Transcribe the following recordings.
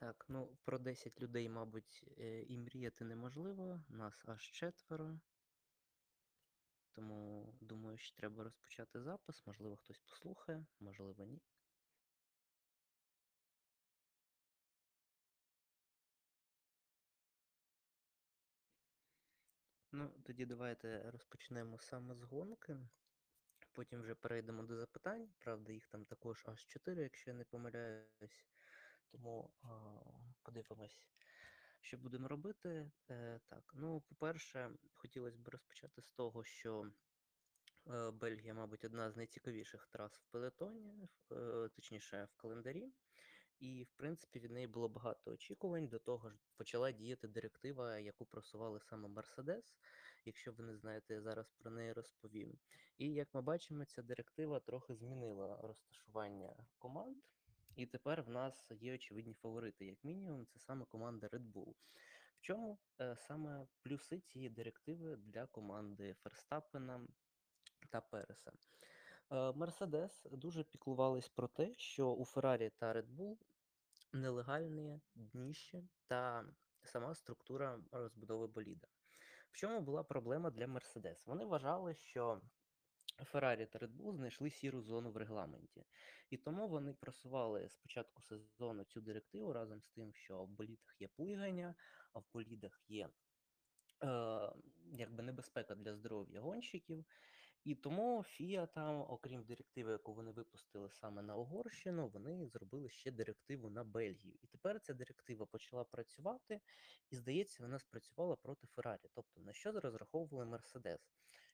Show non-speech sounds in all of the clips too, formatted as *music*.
Так, ну про 10 людей, мабуть, е, і мріяти неможливо. Нас аж четверо. Тому думаю, що треба розпочати запис. Можливо, хтось послухає, можливо, ні. Ну, тоді давайте розпочнемо саме з гонки. Потім вже перейдемо до запитань. Правда, їх там також аж 4, якщо я не помиляюсь. Тому а, подивимось, що будемо робити. Е, так, ну, по-перше, хотілося б розпочати з того, що е, Бельгія, мабуть, одна з найцікавіших трас в пелетоні, е, точніше, в календарі. І, в принципі, від неї було багато очікувань. До того ж, почала діяти директива, яку просували саме Мерседес. Якщо ви не знаєте, я зараз про неї розповім. І як ми бачимо, ця директива трохи змінила розташування команд. І тепер в нас є очевидні фаворити, як мінімум, це саме команда Red Bull. В чому е, саме плюси цієї директиви для команди Ферстапена та Переса? Мерседес дуже піклувались про те, що у Феррарі та Red Bull нелегальні дніще та сама структура розбудови боліда. В чому була проблема для Мерседес? Вони вважали, що Феррарі та Red Bull знайшли сіру зону в регламенті, і тому вони просували з початку сезону цю директиву разом з тим, що в болідах є плигання, а в болідах є е, якби небезпека для здоров'я гонщиків. І тому Фіа там, окрім директиви, яку вони випустили саме на Угорщину, вони зробили ще директиву на Бельгію. І тепер ця директива почала працювати, і здається, вона спрацювала проти Феррарі. Тобто на що розраховували Мерседес?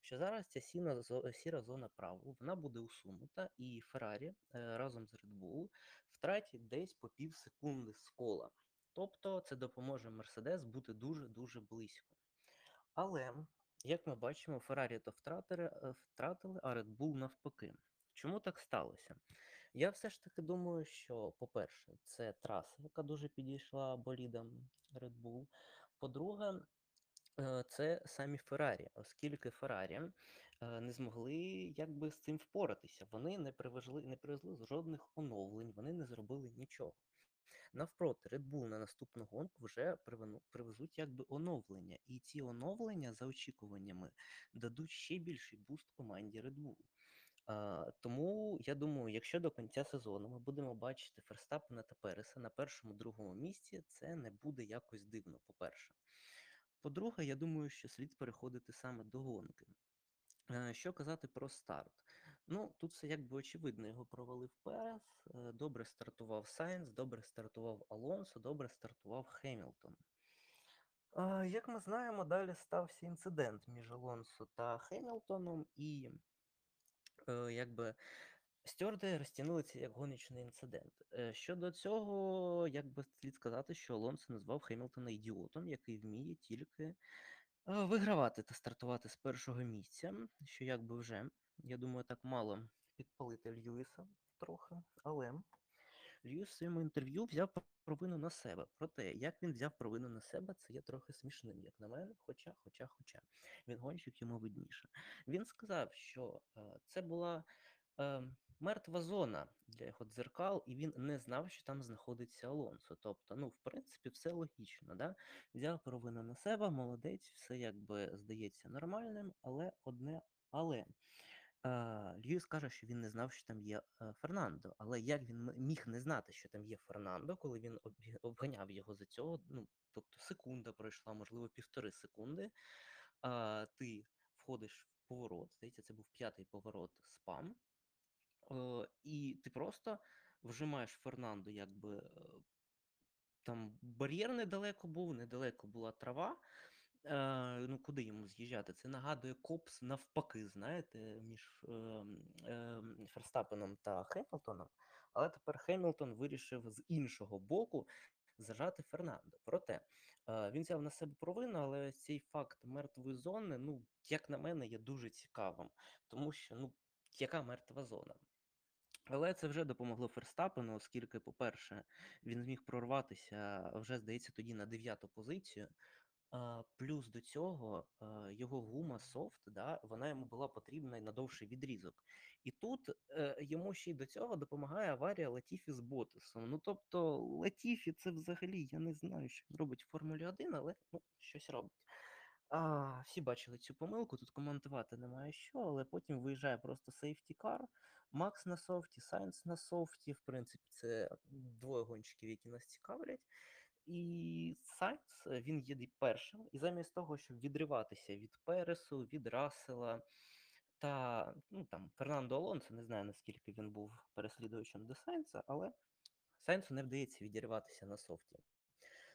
Що зараз ця сіна, сіра зона правил вона буде усунута, і Феррарі е, разом з Red Bull втратять десь по пів секунди з кола. Тобто це допоможе Мерседес бути дуже-дуже близько. Але як ми бачимо, Феррарі то втратили, е, втратили, а Red Bull навпаки. Чому так сталося? Я все ж таки думаю, що, по-перше, це траса, яка дуже підійшла болідам Red Bull. По-друге, це самі Феррарі, оскільки Феррарі е, не змогли якби з цим впоратися. Вони не привезли, не привезли жодних оновлень, вони не зробили нічого. Навпроти, Red Bull на наступну гонку вже привезуть якби оновлення, і ці оновлення за очікуваннями дадуть ще більший буст команді Red Bull. А, Тому я думаю, якщо до кінця сезону ми будемо бачити Ферстапена та Переса на першому другому місці, це не буде якось дивно, по-перше. По-друге, я думаю, що слід переходити саме до гонки. Е, що казати про старт? Ну, тут все якби очевидно, його провалив Перес, е, добре стартував Сайнс, добре стартував Алонсо, добре стартував Хемілтон. Як ми знаємо, далі стався інцидент між Алонсо та Хемілтоном, і е, якби стюарди розтягнули як гоночний інцидент. Е, щодо цього, якби слід сказати, що Алонсо назвав Хемілтона ідіотом, який вміє тільки вигравати та стартувати з першого місця, що якби вже, я думаю, так мало підпалити Льюіса трохи, але Льюіс в своєму інтерв'ю взяв провину на себе. Проте, як він взяв провину на себе, це є трохи смішним, як на мене. Хоча, хоча, хоча він гонщик йому видніше. Він сказав, що е, це була е, мертва зона для його дзеркал, і він не знав, що там знаходиться Алонсо. Тобто, ну, в принципі, все логічно. Да? Взяв провину на себе, молодець, все якби здається нормальним, але одне але. Льюіс каже, що він не знав, що там є е, Фернандо. Але як він міг не знати, що там є Фернандо, коли він обганяв його за цього? Ну, тобто секунда пройшла, можливо, півтори секунди. А, Ти входиш в поворот, здається, це був п'ятий поворот спам, е, і ти просто вжимаєш Фернандо, якби е, там бар'єр недалеко був, недалеко була трава. Е, ну, куди йому з'їжджати? Це нагадує Копс навпаки, знаєте, між е, е, Ферстапеном та Хемілтоном. Але тепер Хемілтон вирішив з іншого боку зажати Фернандо. Проте е, він взяв на себе провину, але цей факт мертвої зони, ну, як на мене, є дуже цікавим, тому що ну, яка мертва зона? Але це вже допомогло Ферстапену, оскільки, по-перше, він зміг прорватися вже, здається, тоді на дев'яту позицію. Плюс до цього його гума софт, да, вона йому була потрібна на довший відрізок. І тут е, йому ще й до цього допомагає аварія Латіфі з Ботасом. Ну тобто Латіфі це взагалі, я не знаю, що робить в Формулі 1, але ну, щось робить. А, всі бачили цю помилку, тут коментувати немає що, але потім виїжджає просто сейфті-кар, Макс на софті, Сайнс на софті. В принципі, це двоє гонщиків, які нас цікавлять. І Сайнс е, він їде першим, і замість того, щоб відриватися від Пересу, від Рассела та ну там Фернандо Алонсо, не знаю наскільки він був переслідувачем до Сайнса, але Сайнсу не вдається відірватися на софті.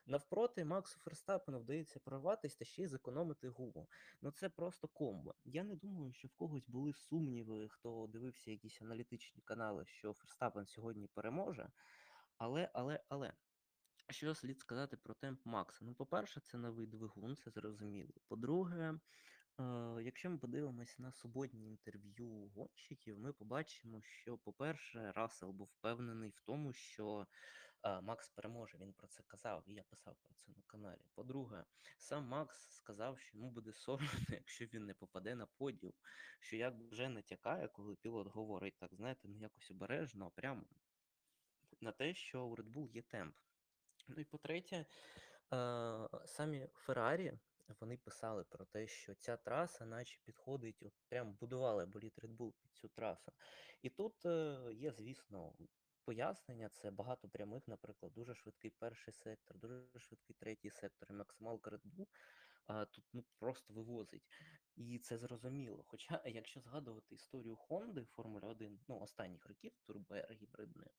Навпроти, Максу Ферстапену вдається прорватися та ще й зекономити гуму. Ну це просто комбо. Я не думаю, що в когось були сумніви, хто дивився якісь аналітичні канали, що Ферстапен сьогодні переможе. Але, але, але. Що слід сказати про темп Макса? Ну, по-перше, це новий двигун, це зрозуміло. По-друге, е, якщо ми подивимось на суботні інтерв'ю гонщиків, ми побачимо, що, по-перше, Рассел був впевнений в тому, що Макс переможе. Він про це казав, і я писав про це на каналі. По-друге, сам Макс сказав, що йому буде соромно, *laughs* якщо він не попаде на подіум, що як вже натякає, коли пілот говорить так, знаєте, не якось обережно, а прямо на те, що у Red Bull є темп. Ну і по-третє, самі Феррарі вони писали про те, що ця траса, наче підходить, от прям будували боліт Red Bull під цю трасу. І тут е, є, звісно, пояснення. Це багато прямих, наприклад, дуже швидкий перший сектор, дуже швидкий третій сектор, і максималка Red Bull а, тут ну, просто вивозить. І це зрозуміло. Хоча, *laughs* якщо згадувати історію Хонди Формули 1, ну, останніх років турбоер гібридної,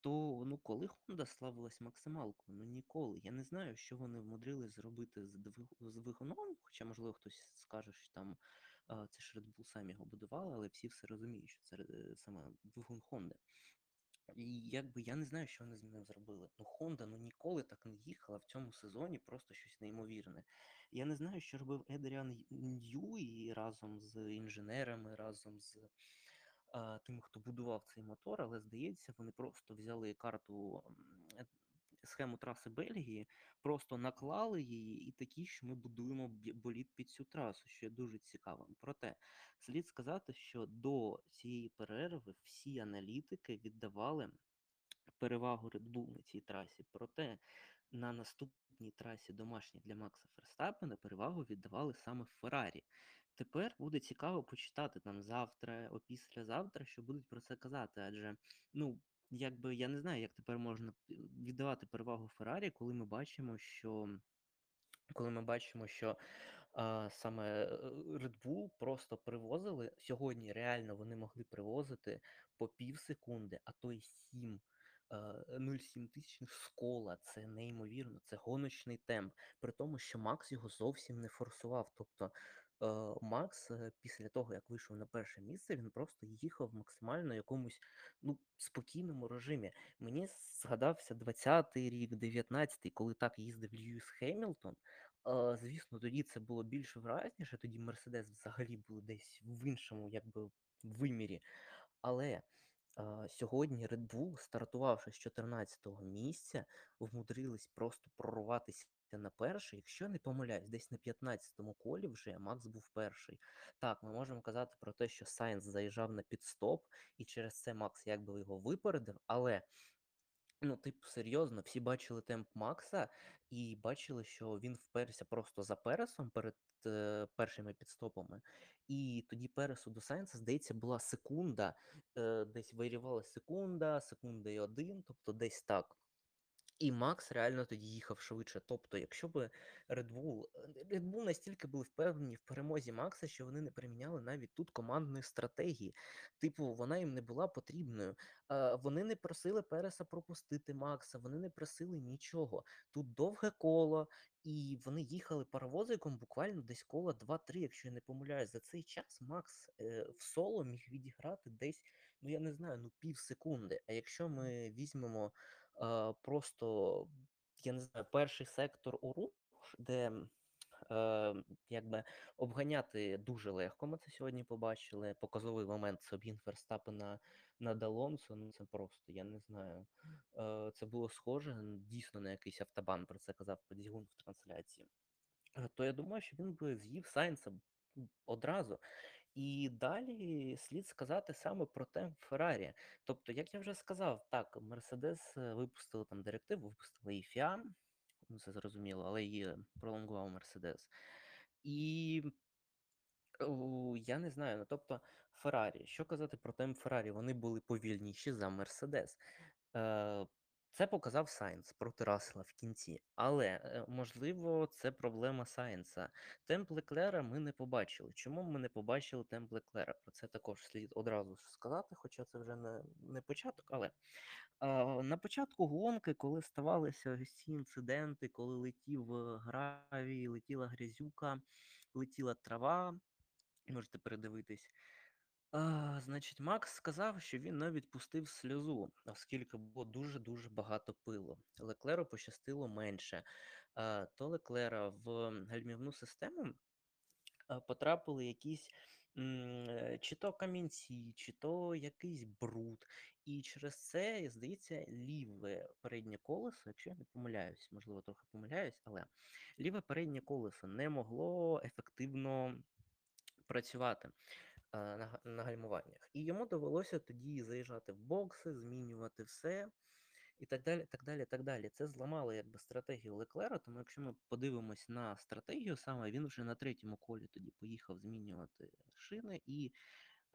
то ну коли Honda славилась максималкою? Ну ніколи. Я не знаю, що вони вмудрились зробити з двиг... двигуном, хоча, можливо, хтось скаже, що там це ж Red Bull самі його будували, але всі все розуміють, що це е, саме двигун Honda. І якби я не знаю, що вони з ним зробили. Ну, Honda ну ніколи так не їхала в цьому сезоні, просто щось неймовірне. Я не знаю, що робив Едріан Ньюї разом з інженерами, разом з а, тим, хто будував цей мотор, але здається, вони просто взяли карту схему траси Бельгії, просто наклали її і такі, що ми будуємо болід під цю трасу, що є дуже цікавим. Проте слід сказати, що до цієї перерви всі аналітики віддавали перевагу Red Bull на цій трасі. Проте на наступній трасі домашній для Макса Ферстапена перевагу віддавали саме Феррарі. Тепер буде цікаво почитати там завтра, опіслязавтра, що будуть про це казати, адже ну. Якби я не знаю, як тепер можна е, віддавати перевагу Феррарі, коли ми бачимо, що коли ми бачимо, що а, саме е, Red Bull просто привозили сьогодні. Реально вони могли привозити по пів секунди, а то й 7 0,7 тисячних з кола. Це неймовірно, це гоночний темп. При тому, що Макс його зовсім не форсував. Тобто Макс е, після того, як вийшов на перше місце, він просто їхав в максимально якомусь ну, спокійному режимі. Мені згадався 20-й рік, 19-й, коли так їздив Льюіс Хемілтон. Е, Звісно, тоді це було більш виразніше, тоді Мерседес взагалі був десь в іншому, якби вимірі. Але сьогодні Red Bull, стартувавши з 14-го місця, вмудрились просто прорватися на перший. Якщо не помиляюсь, десь на 15-му колі вже Макс був перший. Так, ми можемо казати про те, що Сайнс заїжджав на пітстоп, і через це Макс якби його випередив, але. Ну, типу, серйозно, всі бачили темп Макса і бачили, що він вперся просто за Пересом перед е, першими підстопами. І тоді Пересу до Сайнса, здається, була секунда, е, десь вирівалася секунда, секунда і один, тобто десь так. І Макс реально тоді їхав швидше. Тобто, якщо б Red Bull, Red Bull настільки були впевнені в перемозі Макса, що вони не приміняли навіть тут командної стратегії. Типу, вона їм не була потрібною. Е, Вони не просили Переса пропустити Макса, вони не просили нічого. Тут довге коло, і вони їхали паровозиком буквально десь коло 2-3, якщо я не помиляюсь. За цей час Макс е, в соло міг відіграти десь, ну я не знаю, ну пів секунди. А якщо ми візьмемо е, просто, я не знаю, перший сектор у рух, де е, якби обганяти дуже легко. Ми це сьогодні побачили. Показовий момент це обгін Ферстапена над Алонсо. Ну це просто, я не знаю. Е, це було схоже дійсно на якийсь автобан. Про це казав Подзігун в трансляції. е, то я думаю, що він би з'їв Сайнса одразу. І далі слід сказати саме про темп Феррарі. Тобто, як я вже сказав, так, Мерседес е, випустили там директиву, випустили і ну це зрозуміло, але її пролонгував Мерседес. І я не знаю, ну тобто Феррарі, що казати про темп Феррарі? Вони були повільніші за Мерседес. Це показав Сайнс проти Рассела в кінці. Але, е, можливо, це проблема Сайнса. Темп Леклера ми не побачили. Чому ми не побачили темп Леклера? Про це також слід одразу сказати, хоча це вже не, не початок. Але е, на початку гонки, коли ставалися ці інциденти, коли летів е, гравій, летіла грязюка, летіла трава, можете передивитись. Значить, Макс сказав, що він навіть пустив сльозу, оскільки було дуже-дуже багато пилу. Леклеру пощастило менше. А, то Леклера в гальмівну систему потрапили якісь е, чи то камінці, чи то якийсь бруд. І через це, здається, ліве переднє колесо, якщо я не помиляюсь, можливо, трохи помиляюсь, але ліве переднє колесо не могло ефективно працювати на, на гальмуваннях. І йому довелося тоді заїжджати в бокси, змінювати все. І так далі, так далі, так далі. Це зламало якби стратегію Леклера. Тому якщо ми подивимось на стратегію, саме він вже на третьому колі тоді поїхав змінювати шини. І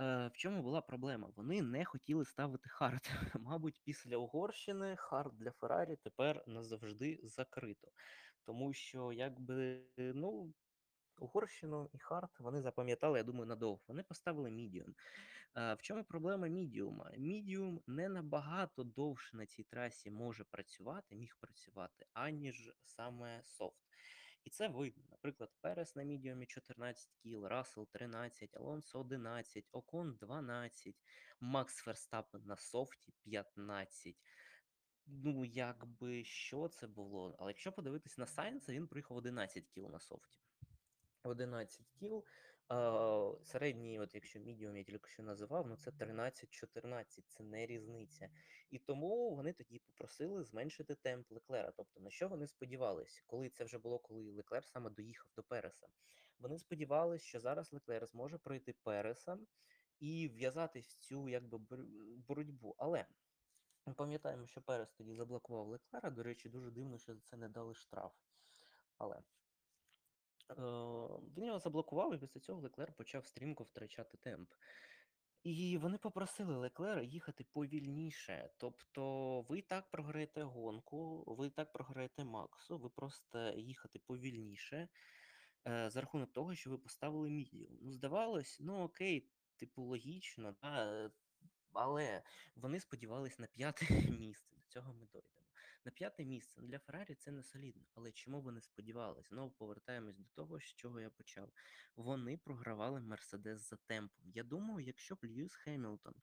е, в чому була проблема? Вони не хотіли ставити хард. *laughs* Мабуть, після Угорщини хард для Феррарі тепер назавжди закрито. Тому що, якби, ну, Угорщину і хард вони запам'ятали, я думаю, надовго. Вони поставили мідіум. В чому проблема мідіума? Мідіум не набагато довше на цій трасі може працювати, міг працювати, аніж саме софт. І це видно. Наприклад, Перес на мідіумі 14 кіл, Рассел 13, Алонсо 11, Окон 12, Макс Ферстапен на софті 15. Ну, якби що це було? Але якщо подивитись на Сайнса, він приїхав 11 кіл на софті. 11 кіл. А, середній, от якщо мідіум я тільки що називав, ну це 13-14, це не різниця. І тому вони тоді попросили зменшити темп Леклера. Тобто на що вони сподівалися, коли це вже було, коли Леклер саме доїхав до Переса. Вони сподівалися, що зараз Леклер зможе пройти Переса і в'язатись в цю якби боротьбу. Але ми пам'ятаємо, що Перес тоді заблокував Леклера. До речі, дуже дивно, що за це не дали штраф. Але Е, він його заблокував, і після цього Леклер почав стрімко втрачати темп. І вони попросили Леклера їхати повільніше. Тобто, ви так програєте гонку, ви так програєте Максу, ви просто їхати повільніше е, за рахунок того, що ви поставили мідіум. Ну, здавалось, ну окей, типу, логічно, да, е, але вони сподівались на п'яте *laughs* місце. До цього ми дойдемо. На п'яте місце ну, для Феррарі це не солідно, але чому вони сподівалися? Знову повертаємось до того, з чого я почав. Вони програвали Мерседес за темпом. Я думаю, якщо б Льюіс Хемілтон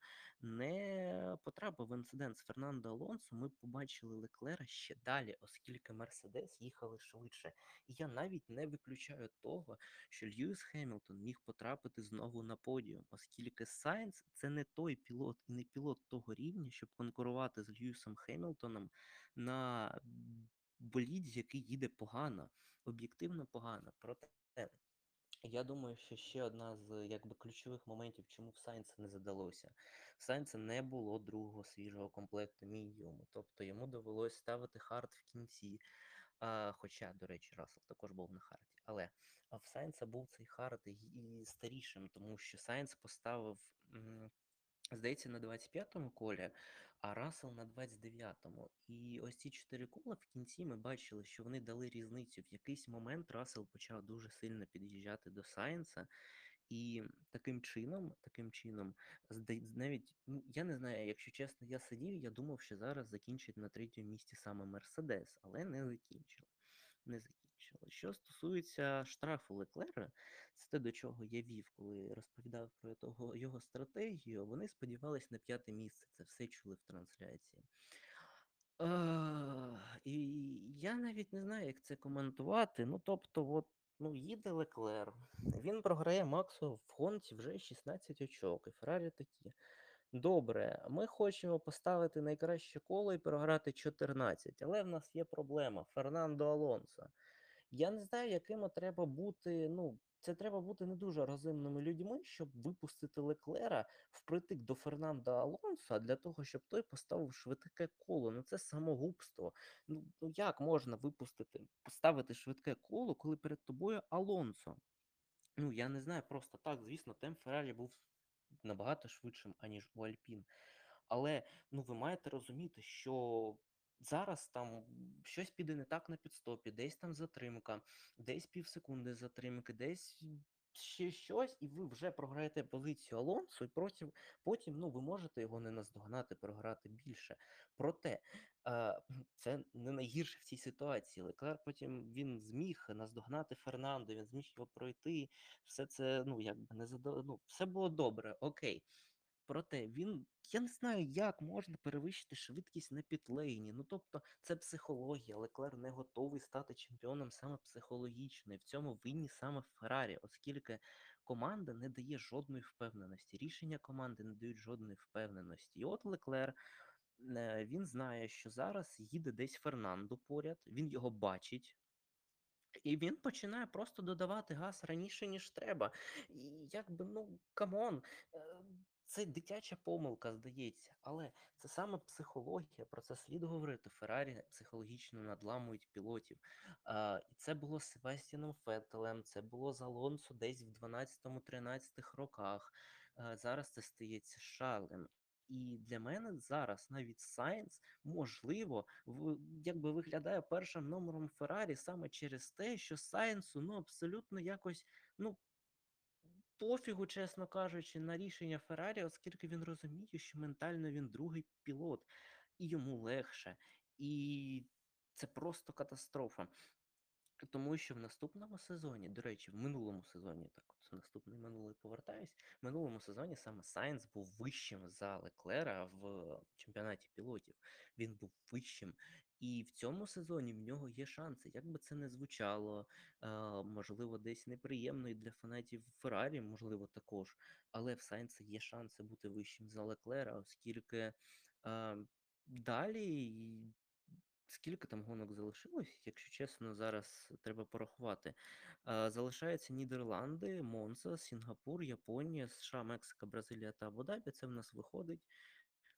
не потрапив в інцидент з Фернандо Алонсо, ми б побачили Леклера ще далі, оскільки Мерседес їхали швидше. І я навіть не виключаю того, що Льюіс Хемілтон міг потрапити знову на подіум, оскільки Сайнс це не той пілот і не пілот того рівня, щоб конкурувати з Льюісом Хемілтоном на боліді, який їде погано, об'єктивно погано. Проте я думаю, що ще одна з якби ключових моментів, чому в Сайнса не задалося. В Сайнса не було другого свіжого комплекту мідіуму, тобто йому довелось ставити хард в кінці. А, Хоча, до речі, Рассел також був на харді. Але в Сайнса був цей хард і старішим, тому що Сайнс поставив. Здається, на 25-му колі, а Рассел на 29-му. І ось ці чотири кола в кінці ми бачили, що вони дали різницю. В якийсь момент Рассел почав дуже сильно під'їжджати до Сайнса, і таким чином, таким чином, навіть ну, я не знаю, якщо чесно, я сидів, я думав, що зараз закінчить на третьому місці саме Мерседес, але не закінчили. Не закінчили. Що стосується штрафу Леклера, це те, до чого я вів, коли розповідав про того, його стратегію. Вони сподівались на п'яте місце. Це все чули в трансляції. А, і я навіть не знаю, як це коментувати. Ну, тобто, от, ну, їде Леклер, він програє Максу в гонці вже 16 очок, і Феррарі такі. Добре, ми хочемо поставити найкраще коло і програти 14, але в нас є проблема Фернандо Алонсо. Я не знаю, якими треба бути. Ну, це треба бути не дуже розумними людьми, щоб випустити Леклера впритик до Фернанда Алонсо для того, щоб той поставив швидке коло. Ну це самогубство. Ну, ну як можна випустити, поставити швидке коло, коли перед тобою Алонсо? Ну, я не знаю, просто так, звісно, темп Феррарі був набагато швидшим, аніж у Альпін. Але ну ви маєте розуміти, що зараз там щось піде не так на підстопі, десь там затримка, десь півсекунди затримки, десь ще щось, і ви вже програєте позицію Алонсо, і потім, потім ну, ви можете його не наздогнати, програти більше. Проте е, це не найгірше в цій ситуації. Леклер потім він зміг наздогнати Фернандо, він зміг його пройти. Все це ну якби не задо... ну, все було добре, окей. Проте він, я не знаю, як можна перевищити швидкість на пітлейні. Ну тобто, це психологія. Леклер не готовий стати чемпіоном саме психологічно. І в цьому винні саме Феррарі, оскільки команда не дає жодної впевненості. Рішення команди не дають жодної впевненості. І от Леклер. е, Він знає, що зараз їде десь Фернандо поряд, він його бачить, і він починає просто додавати газ раніше, ніж треба. І якби, ну, come on, це дитяча помилка, здається, але це саме психологія, про це слід говорити. Феррарі психологічно надламують пілотів. А, І це було з Себастьяном Феттелем, це було з Алонсо десь в 12-13 роках. А, Зараз це стається з Шарлем. І для мене зараз навіть Сайнс можливо, якби виглядає першим номером Феррарі саме через те, що Сайнсу ну абсолютно якось ну пофігу, чесно кажучи, на рішення Феррарі, оскільки він розуміє, що ментально він другий пілот, і йому легше, і це просто катастрофа. Тому що в наступному сезоні, до речі, в минулому сезоні, так от наступний минулий повертаюсь, в минулому сезоні саме Сайнс був вищим за Леклера в чемпіонаті пілотів. Він був вищим. І в цьому сезоні в нього є шанси. Як би це не звучало, можливо, десь неприємно і для фанатів Феррарі, можливо, також. Але в Сайнса є шанси бути вищим за Леклера, оскільки далі Скільки там гонок залишилось? Якщо чесно, зараз треба порахувати. Залишаються Нідерланди, Монса, Сінгапур, Японія, США, Мексика, Бразилія та Абу-Дабі. Це в нас виходить.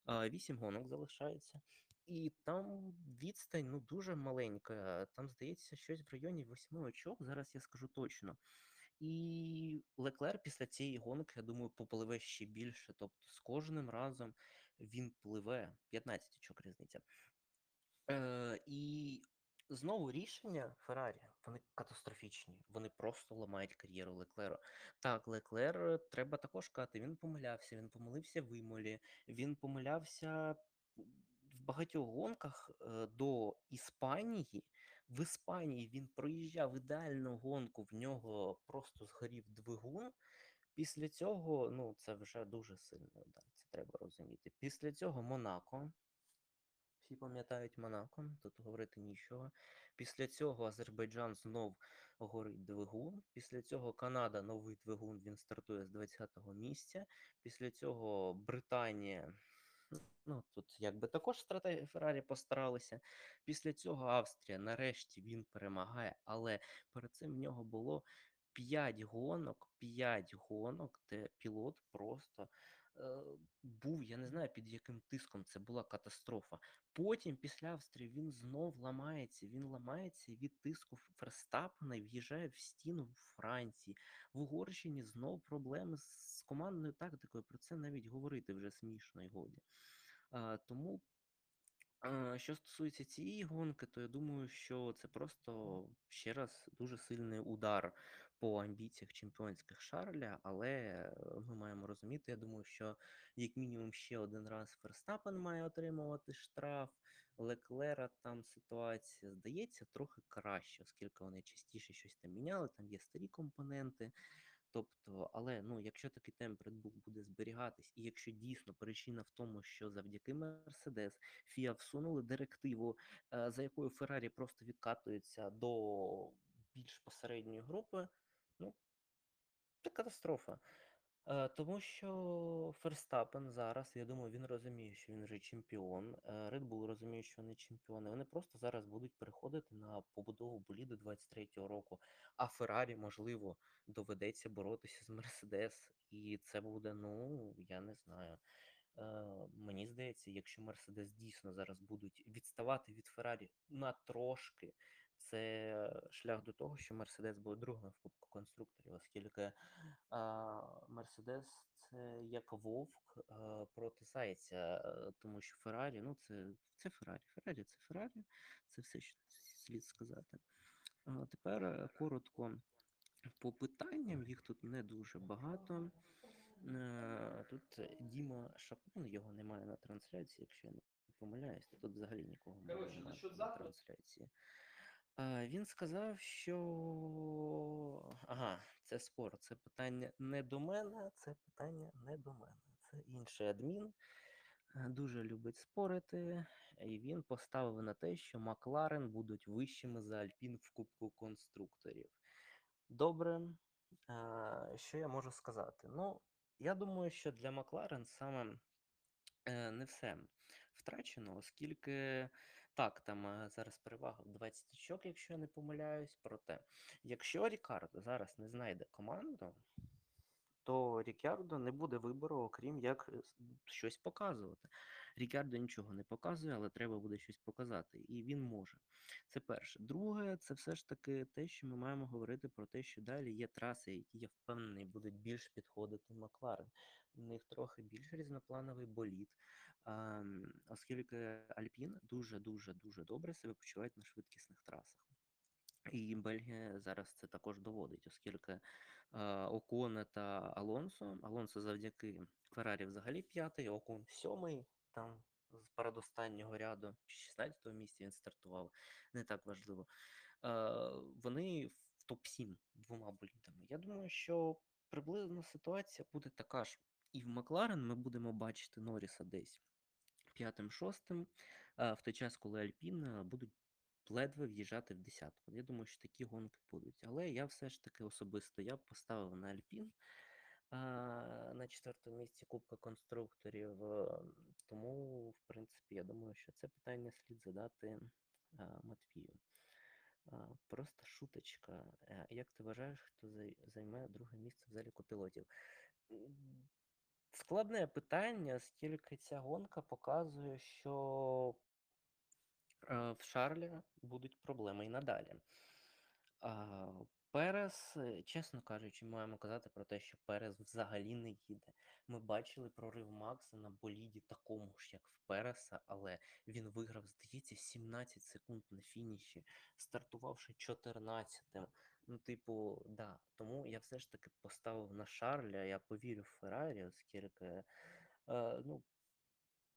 Вісім гонок залишається. І там відстань ну, дуже маленька. Там, здається, щось в районі восьми очок. Зараз я скажу точно. І Леклер після цієї гонки, я думаю, попливе ще більше. Тобто з кожним разом він пливе 15 очок різниця. Е, І знову рішення Феррарі, вони катастрофічні. Вони просто ламають кар'єру Леклеру. Так, Леклер треба також казати, він помилявся, він помилився в Імолі, він помилявся багатьох гонках е, до Іспанії. В Іспанії він проїжджав ідеальну гонку, в нього просто згорів двигун. Після цього, ну, це вже дуже сильно удар, це треба розуміти. Після цього Монако. Всі пам'ятають Монако, тут говорити нічого. Після цього Азербайджан знов горить двигун. Після цього Канада новий двигун, він стартує з 20-го місця. Після цього Британія. Ну, тут якби також стратегія Феррарі постаралися. Після цього Австрія, нарешті, він перемагає, але перед цим в нього було 5 гонок, 5 гонок, де пілот просто е, був, я не знаю під яким тиском це була катастрофа. Потім, після Австрії, він знов ламається. Він ламається від тиску Ферстапена і в'їжджає в стіну в Франції. В Угорщині знов проблеми з командною тактикою. Про це навіть говорити вже смішно і годі. А, Тому, а, що стосується цієї гонки, то я думаю, що це просто ще раз дуже сильний удар по амбіціях чемпіонських Шарля, але ми маємо розуміти, я думаю, що як мінімум ще один раз Ферстапен має отримувати штраф. Леклера там ситуація здається трохи краще, оскільки вони частіше щось там міняли, там є старі компоненти. Тобто, але ну, якщо такий темп Red Bull буде зберігатись, і якщо дійсно причина в тому, що завдяки Mercedes Фіа всунули директиву, е, за якою Феррарі просто відкатується до більш посередньої групи, ну це катастрофа. Е, Тому що Ферстапен зараз, я думаю, він розуміє, що він вже чемпіон. е, Red Bull розуміє, що вони чемпіони. Вони просто зараз будуть переходити на побудову боліду 23-го року. А Феррарі, можливо, доведеться боротися з Мерседес. І це буде, ну, я не знаю. Е, Мені здається, якщо Мерседес дійсно зараз будуть відставати від Феррарі на трошки, це шлях до того, що Мерседес буде другим в Кубку конструкторів, оскільки а, Мерседес це як вовк а, проти зайця, е, тому що Феррарі, ну це, це Феррарі. Феррарі це Феррарі, це все, що слід сказати. Тепер е, коротко по питанням, їх тут не дуже багато. Е, Тут Діма Шапун, його немає на трансляції, якщо я не помиляюсь, тут взагалі нікого немає на трансляції. Він сказав, що ага, це спор, це питання не до мене, це питання не до мене. Це інший адмін, е, дуже любить спорити, і він поставив на те, що Макларен будуть вищими за Альпін в Кубку конструкторів. Добре, що я можу сказати? Ну, я думаю, що для Макларен саме е, не все втрачено, оскільки так, там е, зараз перевага в 20 очок, якщо я не помиляюсь. Проте, якщо Рікардо зараз не знайде команду, то Рікардо не буде вибору, окрім як е, щось показувати. Рікардо нічого не показує, але треба буде щось показати, і він може. Це перше. Друге, це все ж таки те, що ми маємо говорити про те, що далі є траси, які я впевнений будуть більш підходити Макларен. У них трохи більш різноплановий болід, а, оскільки Альпін дуже дуже дуже добре себе почувають на швидкісних трасах. І Бельгія зараз це також доводить, оскільки е, Оконе та Алонсо. Алонсо завдяки Феррарі взагалі п'ятий, Окон сьомий, там з передостаннього ряду, чи 16-го місця він стартував, не так важливо. Е, вони в топ-7 двома болідами. Я думаю, що приблизно ситуація буде така ж. І в Макларен ми будемо бачити Норріса десь п'ятим-шостим, в той час, коли Альпін будуть ледве в'їжджати в десятку. Я думаю, що такі гонки будуть. Але я все ж таки особисто я поставив на Альпін на четвертому місці Кубка конструкторів. Тому, в принципі, я думаю, що це питання слід задати Матвію. Просто шуточка. Як ти вважаєш, хто займе друге місце в заліку пілотів? Складне питання, оскільки ця гонка показує, що в Шарлі будуть проблеми і надалі. Перес, е, чесно кажучи, маємо казати про те, що Перес взагалі не їде. Ми бачили прорив Макса на боліді такому ж, як в Переса, але він виграв, здається, 17 секунд на фініші, стартувавши 14-тим. Ну, типу, да. Тому я все ж таки поставив на Шарля, я повірю в Феррарі, оскільки е, ну,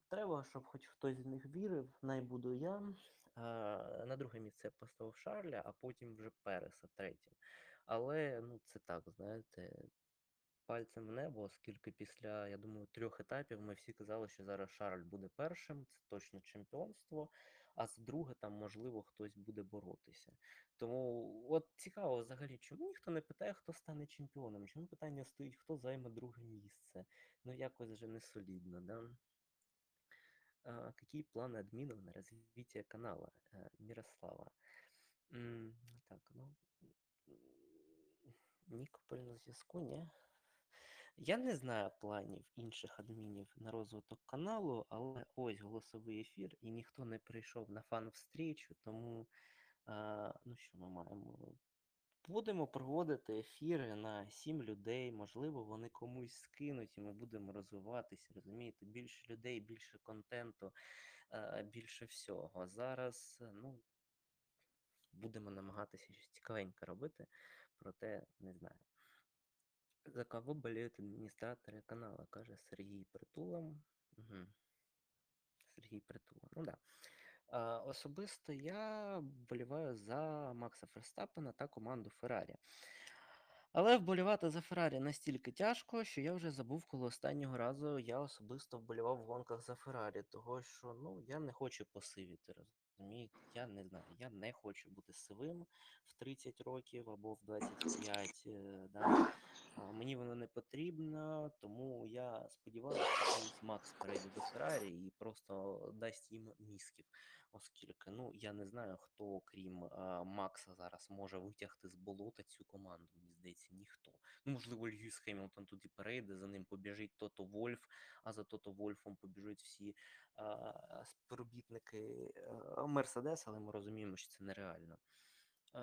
треба, щоб хоч хтось з них вірив, най буду я. На друге місце я поставив Шарля, а потім вже Переса третім. Але ну, це так, знаєте, пальцем в небо, оскільки після, я думаю, трьох етапів ми всі казали, що зараз Шарль буде першим, це точно чемпіонство, а з друге там, можливо, хтось буде боротися. Тому от цікаво взагалі, чому ніхто не питає, хто стане чемпіоном? Чому питання стоїть, хто займе друге місце? Ну якось вже не солідно, да? Какие планы админов на развитие канала э, Мирослава? Так, ну Нікополь зв'язку, ні. Я не знаю планів інших адмінів на розвиток каналу, але ось голосовий ефір, і ніхто не прийшов на фан-встрічу, тому а, ну що ми маємо? Будемо проводити ефіри на сім людей, можливо, вони комусь скинуть, і ми будемо розвиватися, розумієте, більше людей, більше контенту, е, більше всього. Зараз, е, ну, будемо намагатися щось цікавеньке робити, проте не знаю. За кого болеют адміністратори каналу, каже Сергій Притула. Угу. Сергій Притула, ну да. Особисто я вболіваю за Макса Ферстапена та команду Феррарі. Але вболівати за Феррарі настільки тяжко, що я вже забув, коли останнього разу я особисто вболівав в гонках за Феррарі, того що ну я не хочу посивіти, розумієте? Я не знаю, я не хочу бути сивим в 30 років або в 25. е, Да? Мені воно не потрібно, тому я сподіваюся, що Макс перейде до Феррарі і просто дасть їм мізків. Оскільки, ну, я не знаю, хто, крім е, Макса, зараз може витягти з болота цю команду. Мені здається, ніхто. Ну, можливо, Льюіс Хемілтон туди перейде, за ним побіжить Тото Вольф, а за Тото Вольфом побіжуть всі е, співробітники Мерседес, але ми розуміємо, що це нереально.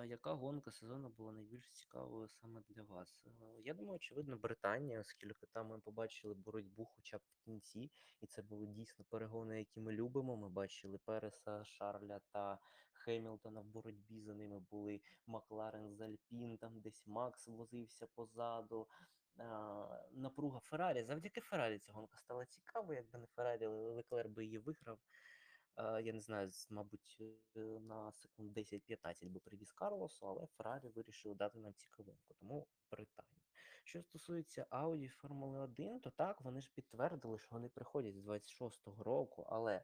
Яка гонка сезону була найбільш цікавою саме для вас? Е, Я думаю, очевидно, Британія, оскільки там ми побачили боротьбу хоча б в кінці, і це були дійсно перегони, які ми любимо. Ми бачили Переса, Шарля та Хемілтона в боротьбі. За ними були Макларен з Альпін, там десь Макс возився позаду. Напруга Феррарі. Завдяки Феррарі ця гонка стала цікавою. Якби не Феррарі, Леклер би її виграв. Е, я не знаю, мабуть, е, на секунд 10-15 би привіз Карлосу, але Феррарі вирішили дати нам цікавинку, тому Британія. Що стосується Audi Формули 1, то так, вони ж підтвердили, що вони приходять з 26-го року, але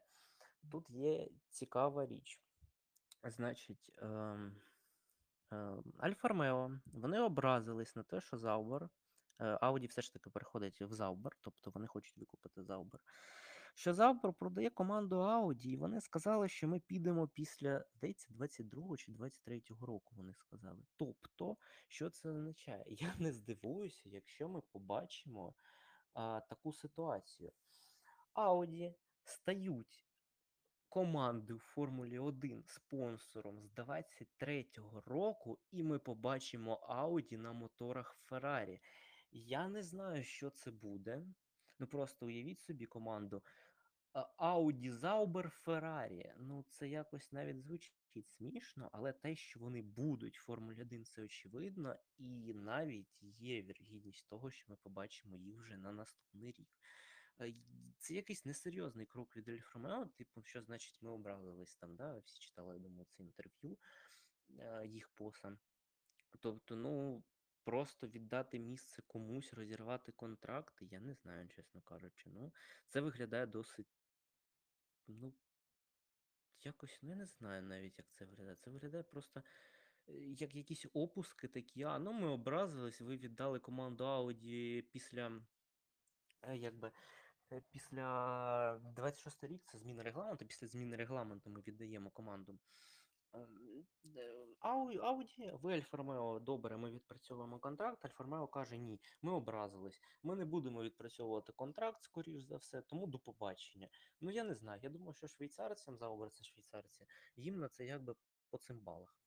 тут є цікава річ. Значить, ем, ем, Альфа Ромео, вони образились на те, що Заубер, е, Audi все ж таки переходить в Заубер, тобто вони хочуть викупити Заубер що Завпор продає команду Audi, і вони сказали, що ми підемо після, здається, 22 чи 23-го року, вони сказали. Тобто, що це означає? *laughs* Я не здивуюся, якщо ми побачимо а, таку ситуацію. Audi стають командою в Формулі 1 спонсором з 23-го року, і ми побачимо Audi на моторах Ferrari. Я не знаю, що це буде. Ну просто уявіть собі команду а, Audi Zauber Ferrari. Ну, це якось навіть звучить смішно, але те, що вони будуть в Формулі 1, це очевидно, і навіть є вірогідність того, що ми побачимо їх вже на наступний рік. Це якийсь несерйозний крок від Альфа Ромео, типу, що значить ми образились там, да? Всі читали, я думаю, це інтерв'ю е, їх поса. Тобто, ну, просто віддати місце комусь, розірвати контракти, я не знаю, чесно кажучи. Ну, це виглядає досить, ну, якось, ну, я не знаю навіть, як це виглядає. Це виглядає просто е, як якісь опуски такі. А, ну ми образились, ви віддали команду Audi після, е, якби, е, після 26 рік, це зміна регламенту. Після зміни регламенту ми віддаємо команду. Е, Ауді, ви Альфа Ромео, добре, ми відпрацьовуємо контракт. Альфа Ромео каже, ні, ми образились. Ми не будемо відпрацьовувати контракт, скоріш за все, тому до побачення. Ну я не знаю. Я думаю, що швейцарцям заобер це швейцарці, їм на це якби по цимбалах.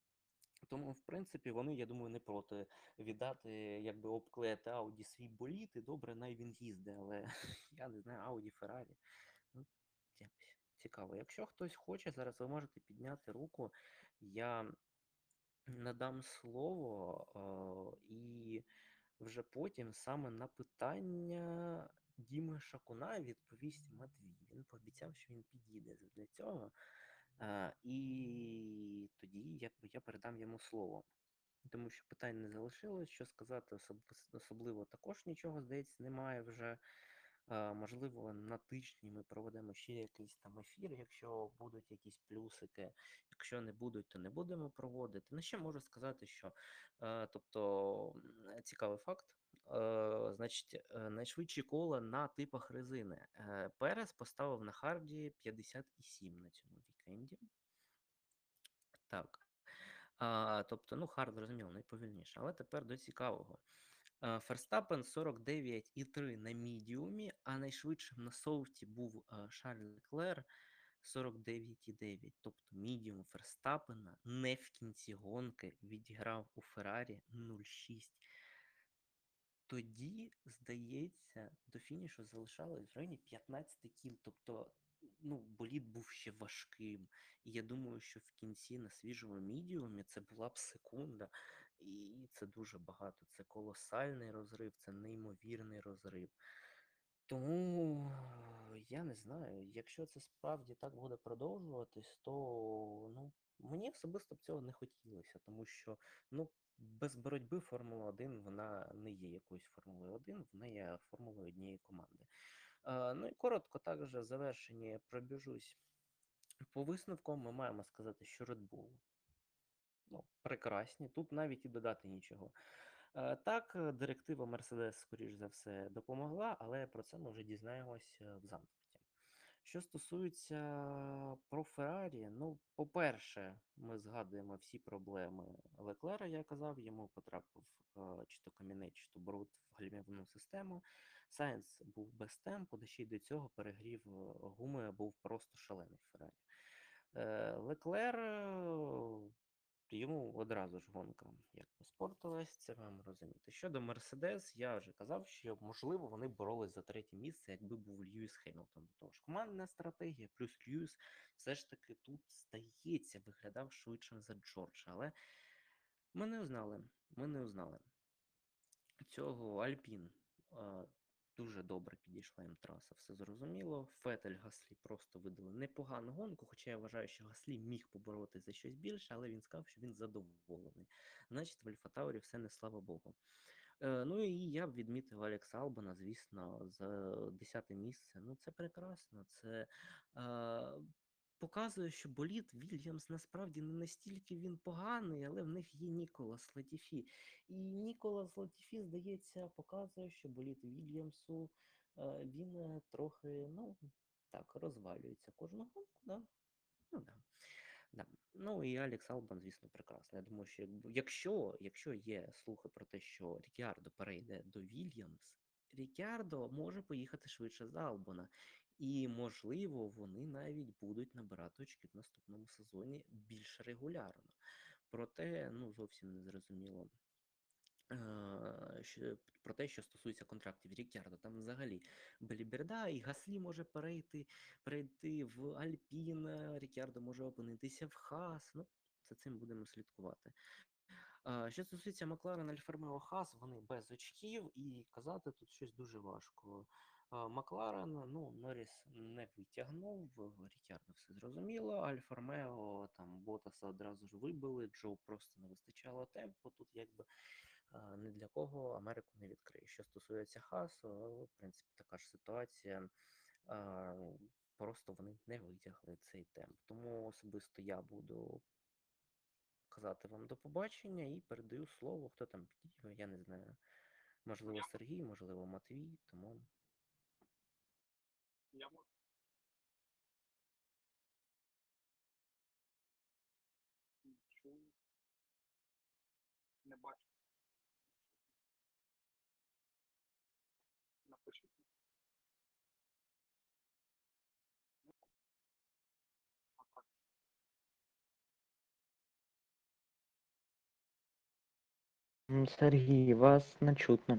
Тому, в принципі, вони, я думаю, не проти віддати, якби обклеїти Ауді свій боліт, і добре, най він їздить, але *laughs* я не знаю, Ауді, Феррарі. Цікаво. Якщо хтось хоче, зараз ви можете підняти руку. Я надам слово, е, і вже потім саме на питання Діми Шакуна відповість Матвій. Він пообіцяв, що він підійде для цього. Е, І тоді якби я передам йому слово. Тому що питань не залишилось, що сказати, особ- особливо також нічого, здається, немає вже. Можливо, на тижні ми проведемо ще якийсь там ефір, якщо будуть якісь плюсики. Якщо не будуть, то не будемо проводити. Ну, ще можу сказати, що е, тобто цікавий факт. Е, Значить, е, найшвидші кола на типах резини. Перес поставив на харді 57 на цьому вікенді. Так. Тобто, ну, хард, зрозуміло, найповільніше. Але тепер до цікавого. Ферстапен 49,3 на мідіумі, а найшвидшим на софті був е, Шарль Леклер 49,9. Тобто мідіум Ферстапена не в кінці гонки відіграв у Феррарі 0,6. Тоді, здається, до фінішу залишалось в районі 15 кіл. Тобто, ну, болід був ще важким. І я думаю, що в кінці на свіжому мідіумі це була б секунда, і це дуже багато. Це колосальний розрив, це неймовірний розрив. Тому я не знаю, якщо це справді так буде продовжуватись, то ну, мені особисто б цього не хотілося, тому що ну, без боротьби Формула 1 вона не є якоюсь Формулою 1, вона є формулою однієї команди. Е, ну і коротко також в завершенні пробіжусь. По висновкам ми маємо сказати, що Red Bull ну, прекрасні. Тут навіть і додати нічого. Е, Так, е, директива Mercedes, скоріш за все, допомогла, але про це ми вже дізнаємось е, в Зандворті. Що стосується про Феррарі, ну, по-перше, ми згадуємо всі проблеми Леклера, я казав, йому потрапив чи то камінець, чи то бруд в гальмівну систему. Сайнс був без темпу, да ще й до цього перегрів гуми був просто шалений Феррарі. Леклер е, йому одразу ж гонка як спортилась, це вам розуміти. Щодо Мерседес, я вже казав, що можливо вони боролись за третє місце, якби був Льюіс Хемілтон. До того ж, командна стратегія, плюс Льюіс все ж таки тут здається, виглядав швидше за Джорджа. Але ми не узнали. Ми не узнали. Цього Альпін дуже добре підійшла їм траса, все зрозуміло. Фетель Гаслі просто видали непогану гонку, хоча я вважаю, що Гаслі міг поборотися за щось більше, але він сказав, що він задоволений. Значить, в Альфа-Таурі все не слава Богу. Е, ну і я б відмітив Алекса Албана, звісно, за 10 місце. Ну, це прекрасно. Це е, показує, що боліт Вільямс насправді не настільки він поганий, але в них є Ніколас Латіфі. І Ніколас Латіфі, здається, показує, що боліт Вільямсу е, він трохи, ну, так, розвалюється кожну гонку, да? Ну, да. Да. Ну і Алекс Албан, звісно, прекрасно. Я думаю, що якщо, якщо є слухи про те, що Рікіардо перейде до Вільямс, Рікіардо може поїхати швидше за Албана. І, можливо, вони навіть будуть набирати очки в наступному сезоні більш регулярно. Проте, ну, зовсім не зрозуміло. Про те, що стосується контрактів Рікярдо, там взагалі Беліберда і Гаслі може перейти, перейти в Альпін, е, Рікярдо може опинитися в Хас. Ну, за цим будемо слідкувати. Що стосується Макларен, Альфа Ромео Хас, вони без очків, і казати тут щось дуже важко. Макларен, ну, Норріс не витягнув, Рікярдо все зрозуміло. Альфа Ромео, там Ботаса одразу ж вибили, Джо просто не вистачало темпу. Тут якби ні для кого Америку не відкриє. Що стосується Хасу, в принципі, така ж ситуація. Просто вони не витягли цей темп. Тому особисто я буду казати вам до побачення і передаю слово. Хто там підійме, я не знаю. Можливо, Сергій, можливо, Матвій, тому. Я можу. Не чую. Не бачу. Напишіть. А так. М, Сергій, вас не чутно.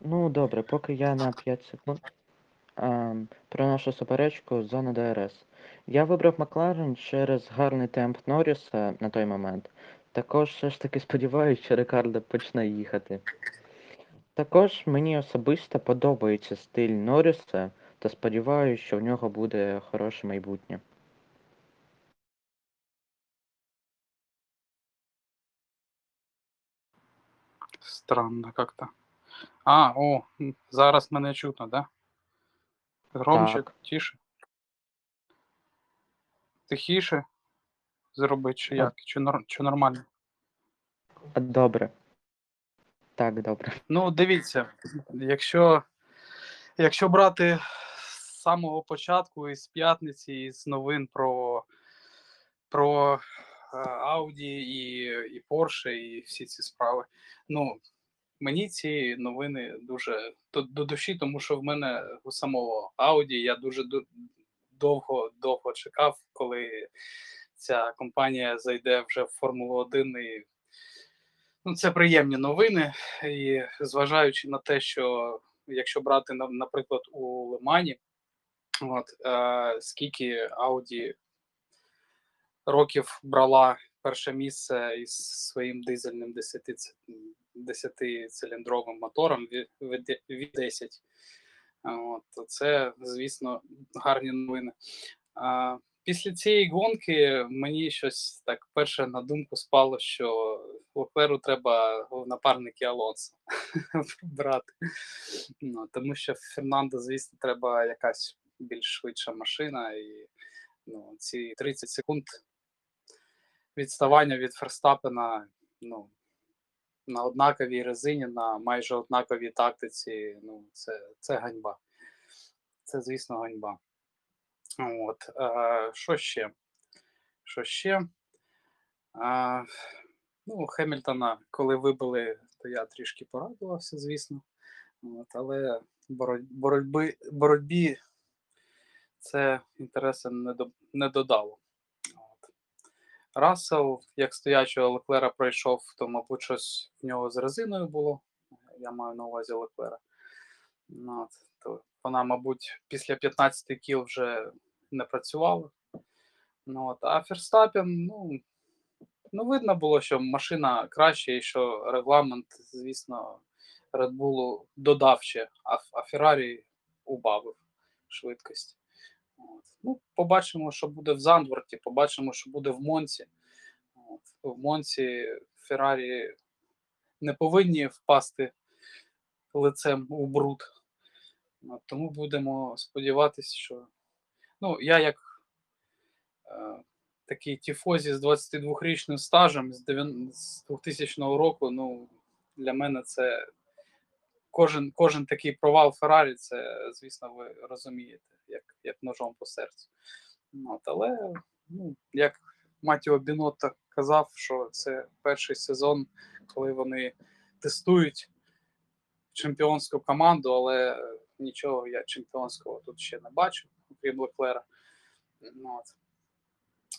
Ну, добре, поки я на 5 секунд. А, про нашу суперечку зона ДРС. Я вибрав Макларен через гарний темп Норріса на той момент. Також все ж таки сподіваюся, що Рикардо почне їхати. Також мені особисто подобається стиль Норріса та сподіваюся, що в нього буде хороше майбутнє. Странно как-то. А, о, зараз мене чутно, да? Громче, Так. тише. Тихіше зробити, чи як? Чи, нор... чи нормально? Добре. Так, добре. Ну, дивіться, якщо, якщо брати з самого початку із п'ятниці, із новин про, про е, Audi і, і Porsche, і всі ці справи. Ну, мені ці новини дуже до, до душі, тому що в мене у самого Audi я дуже довго довго чекав, коли ця компанія зайде вже в Формулу 1 і Ну, це приємні новини, і зважаючи на те, що якщо брати на- наприклад у Лимані, от е, скільки Audi років брала перше місце із своїм дизельним 10 10-циліндровим мотором від, від, від 10. От, це, звісно, гарні новини. А, після цієї гонки мені щось так перше на думку спало, що Леклеру треба в напарники Алонсо *laughs* брати. Ну, тому що Фернандо, звісно, треба якась більш швидша машина, і ну, ці 30 секунд відставання від Ферстапена, ну, на однаковій резині, на майже однаковій тактиці, ну, це, це ганьба. Це, звісно, ганьба. От, е, що ще? Що ще? Е, ну, Хемільтона, коли вибили, то я трішки порадувався, звісно. От, але боротьби, боротьбі це інтереси не, до, не додало. Рассел, як стоячого Леклера пройшов, то, мабуть, щось в нього з резиною було. Я маю на увазі Леклера. Ну, от, то вона, мабуть, після 15 кіл вже не працювала. Ну, от, а Ферстапен, ну, ну, видно було, що машина краще, і що регламент, звісно, Red Bull додав ще, а, а Феррарі убавив швидкість. Ну, побачимо, що буде в Зандворті, побачимо, що буде в Монці. В Монці Феррарі не повинні впасти лицем у бруд. Тому будемо сподіватися, що. Ну, я як е, такий тіфозі з 22-річним стажем з, 9 з 2000 року, ну, для мене це кожен, кожен такий провал Феррарі, це, звісно, ви розумієте, як, як ножом по серцю. От, але, ну, як Матіо Бінотто казав, що це перший сезон, коли вони тестують чемпіонську команду, але нічого я чемпіонського тут ще не бачу, окрім Леклера. От.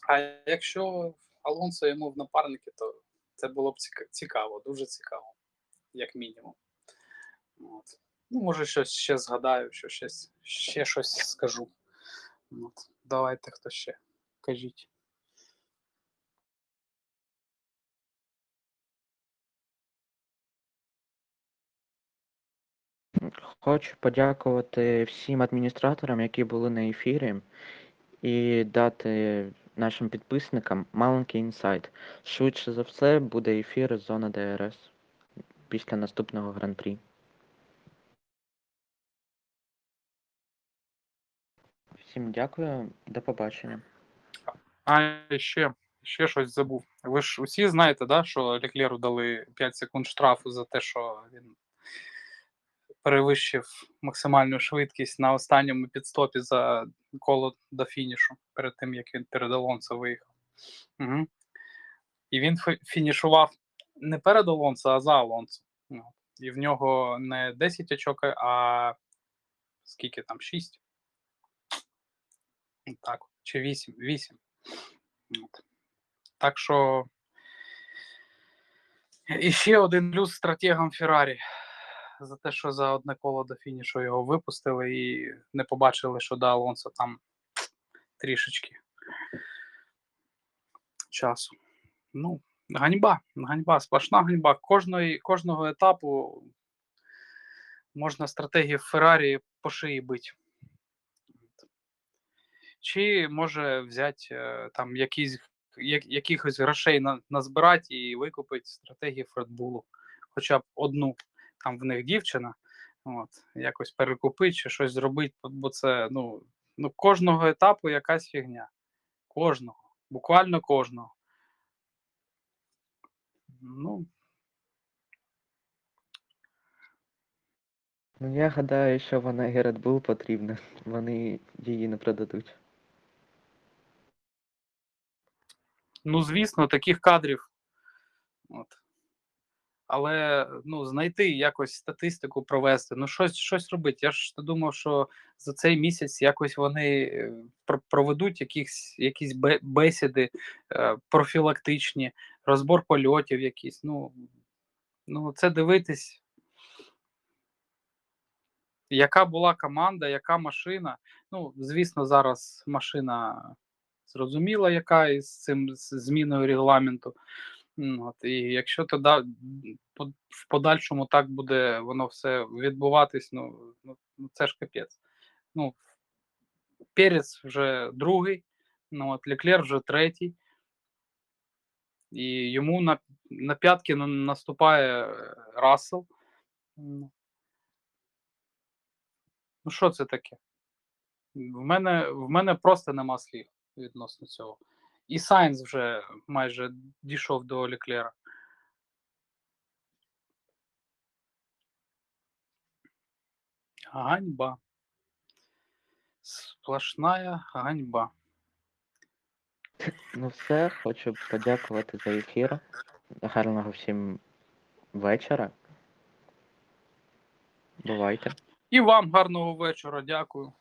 А якщо Алонсо йому в напарники, то це було б цікаво, дуже цікаво, як мінімум. От. Ну, може, щось ще згадаю, що щось, ще щось скажу. От. Давайте хто ще. Кажіть. Хочу подякувати всім адміністраторам, які були на ефірі, і дати нашим підписникам маленький інсайт. Швидше за все буде ефір з зони ДРС після наступного гран-прі. Всім дякую, до побачення. А ще, ще щось забув. Ви ж усі знаєте, да, що Леклеру дали 5 секунд штрафу за те, що він перевищив максимальну швидкість на останньому підстопі за коло до фінішу, перед тим як він перед Алонсо виїхав. Угу. І він фінішував не перед Алонсо, а за Алонсо. І в нього не 10 очок, а скільки там, 6? Так, чи 8? 8. От. Так що. І ще один плюс стратегам Феррарі за те, що за одне коло до фінішу його випустили і не побачили, що до Алонсо там трішечки часу. Ну, ганьба, ганьба, сплошна ганьба. Кожної, кожного етапу можна стратегії Феррарі по шиї бити. Чи може взяти е, там якісь, як, якихось грошей на, назбирати і викупити стратегії Фредбулу, хоча б одну, там в них дівчина, от, якось перекупити чи щось зробити, бо це ну, ну, кожного етапу якась фігня. Кожного, буквально кожного. Ну, Ну, я гадаю, що вона Red Bull потрібна. Вони її не продадуть. Ну, звісно, таких кадрів. От. Але ну, знайти якось статистику провести, ну щось, щось робити. Я ж думав, що за цей місяць якось вони е, проведуть якісь, якісь бесіди е, профілактичні, розбор польотів якісь. Ну, ну, це дивитись. Яка була команда, яка машина? Ну, звісно, зараз машина зрозуміла, яка із цим зміною регламенту. От, і якщо тоді в подальшому так буде воно все відбуватись, ну, ну, ну це ж капець. Ну, Перець вже другий, Ну, от Леклер вже третій. І йому на, на п'ятки наступає е, Рассел. Ну, що це таке? В мене, в мене просто нема слів відносно цього. І Сайнс вже майже дійшов до Леклера. Ганьба. Сплошная ганьба. Ну все, хочу подякувати за ефір. Гарного всім вечора. Бувайте. І вам гарного вечора. Дякую.